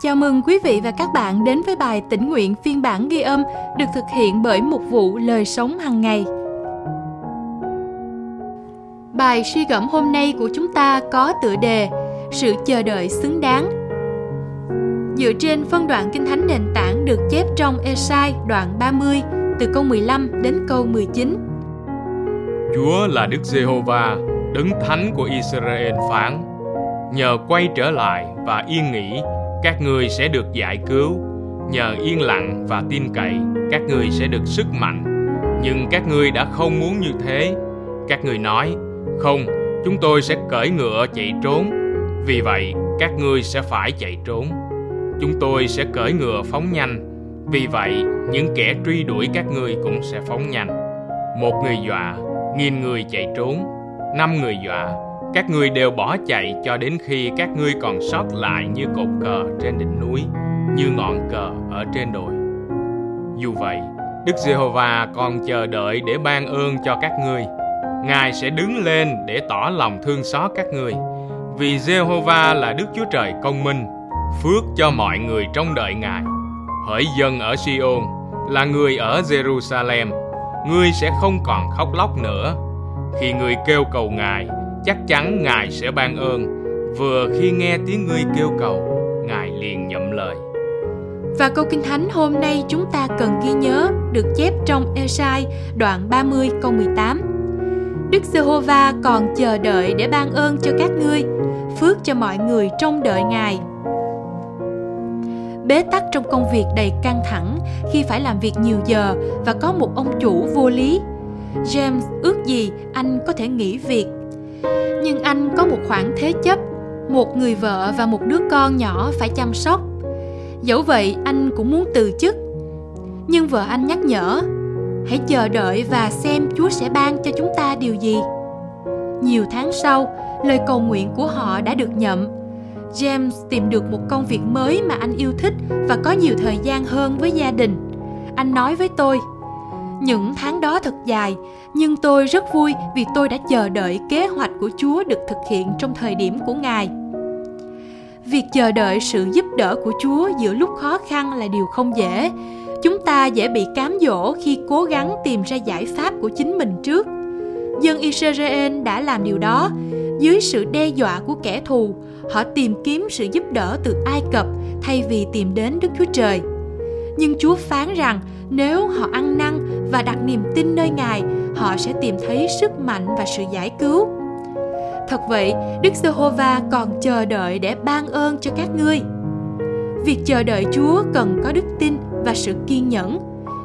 Chào mừng quý vị và các bạn đến với bài tĩnh nguyện phiên bản ghi âm được thực hiện bởi một vụ lời sống hàng ngày. Bài suy gẫm hôm nay của chúng ta có tựa đề Sự chờ đợi xứng đáng. Dựa trên phân đoạn Kinh Thánh nền tảng được chép trong Esai đoạn 30 từ câu 15 đến câu 19. Chúa là Đức Giê-hô-va, đấng thánh của Israel phán: Nhờ quay trở lại và yên nghỉ các ngươi sẽ được giải cứu. Nhờ yên lặng và tin cậy, các ngươi sẽ được sức mạnh. Nhưng các ngươi đã không muốn như thế. Các ngươi nói, không, chúng tôi sẽ cởi ngựa chạy trốn. Vì vậy, các ngươi sẽ phải chạy trốn. Chúng tôi sẽ cởi ngựa phóng nhanh. Vì vậy, những kẻ truy đuổi các ngươi cũng sẽ phóng nhanh. Một người dọa, nghìn người chạy trốn. Năm người dọa các ngươi đều bỏ chạy cho đến khi các ngươi còn sót lại như cột cờ trên đỉnh núi, như ngọn cờ ở trên đồi. Dù vậy, Đức Giê-hô-va còn chờ đợi để ban ơn cho các ngươi. Ngài sẽ đứng lên để tỏ lòng thương xót các ngươi. Vì Giê-hô-va là Đức Chúa Trời công minh, phước cho mọi người trong đợi Ngài. Hỡi dân ở Sion, là người ở Jerusalem, ngươi sẽ không còn khóc lóc nữa. Khi ngươi kêu cầu Ngài, chắc chắn Ngài sẽ ban ơn. Vừa khi nghe tiếng ngươi kêu cầu, Ngài liền nhậm lời. Và câu Kinh Thánh hôm nay chúng ta cần ghi nhớ được chép trong Esai đoạn 30 câu 18. Đức Giê-hô-va còn chờ đợi để ban ơn cho các ngươi, phước cho mọi người trong đợi Ngài. Bế tắc trong công việc đầy căng thẳng khi phải làm việc nhiều giờ và có một ông chủ vô lý. James ước gì anh có thể nghỉ việc nhưng anh có một khoản thế chấp. Một người vợ và một đứa con nhỏ phải chăm sóc. Dẫu vậy, anh cũng muốn từ chức. Nhưng vợ anh nhắc nhở, hãy chờ đợi và xem chúa sẽ ban cho chúng ta điều gì. Nhiều tháng sau, lời cầu nguyện của họ đã được nhậm james tìm được một công việc mới mà anh yêu thích và có nhiều thời gian hơn với gia đình. Anh nói với tôi những tháng đó thật dài, nhưng tôi rất vui vì tôi đã chờ đợi kế hoạch của Chúa được thực hiện trong thời điểm của Ngài. Việc chờ đợi sự giúp đỡ của Chúa giữa lúc khó khăn là điều không dễ. Chúng ta dễ bị cám dỗ khi cố gắng tìm ra giải pháp của chính mình trước. Dân Israel đã làm điều đó dưới sự đe dọa của kẻ thù. Họ tìm kiếm sự giúp đỡ từ Ai Cập thay vì tìm đến Đức Chúa Trời nhưng Chúa phán rằng nếu họ ăn năn và đặt niềm tin nơi Ngài, họ sẽ tìm thấy sức mạnh và sự giải cứu. Thật vậy, Đức Giê-hô-va còn chờ đợi để ban ơn cho các ngươi. Việc chờ đợi Chúa cần có đức tin và sự kiên nhẫn.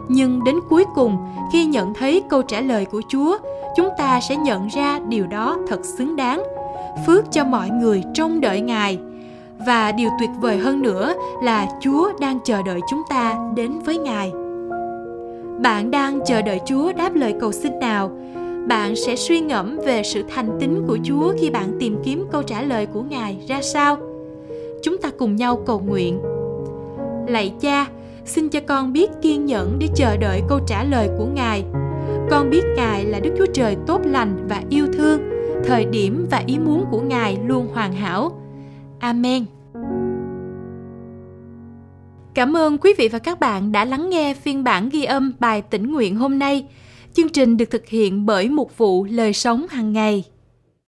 Nhưng đến cuối cùng, khi nhận thấy câu trả lời của Chúa, chúng ta sẽ nhận ra điều đó thật xứng đáng. Phước cho mọi người trong đợi Ngài và điều tuyệt vời hơn nữa là Chúa đang chờ đợi chúng ta đến với Ngài. Bạn đang chờ đợi Chúa đáp lời cầu xin nào? Bạn sẽ suy ngẫm về sự thành tín của Chúa khi bạn tìm kiếm câu trả lời của Ngài ra sao? Chúng ta cùng nhau cầu nguyện. Lạy Cha, xin cho con biết kiên nhẫn để chờ đợi câu trả lời của Ngài. Con biết Ngài là Đức Chúa Trời tốt lành và yêu thương, thời điểm và ý muốn của Ngài luôn hoàn hảo Amen. Cảm ơn quý vị và các bạn đã lắng nghe phiên bản ghi âm bài tĩnh nguyện hôm nay. Chương trình được thực hiện bởi một vụ lời sống hàng ngày.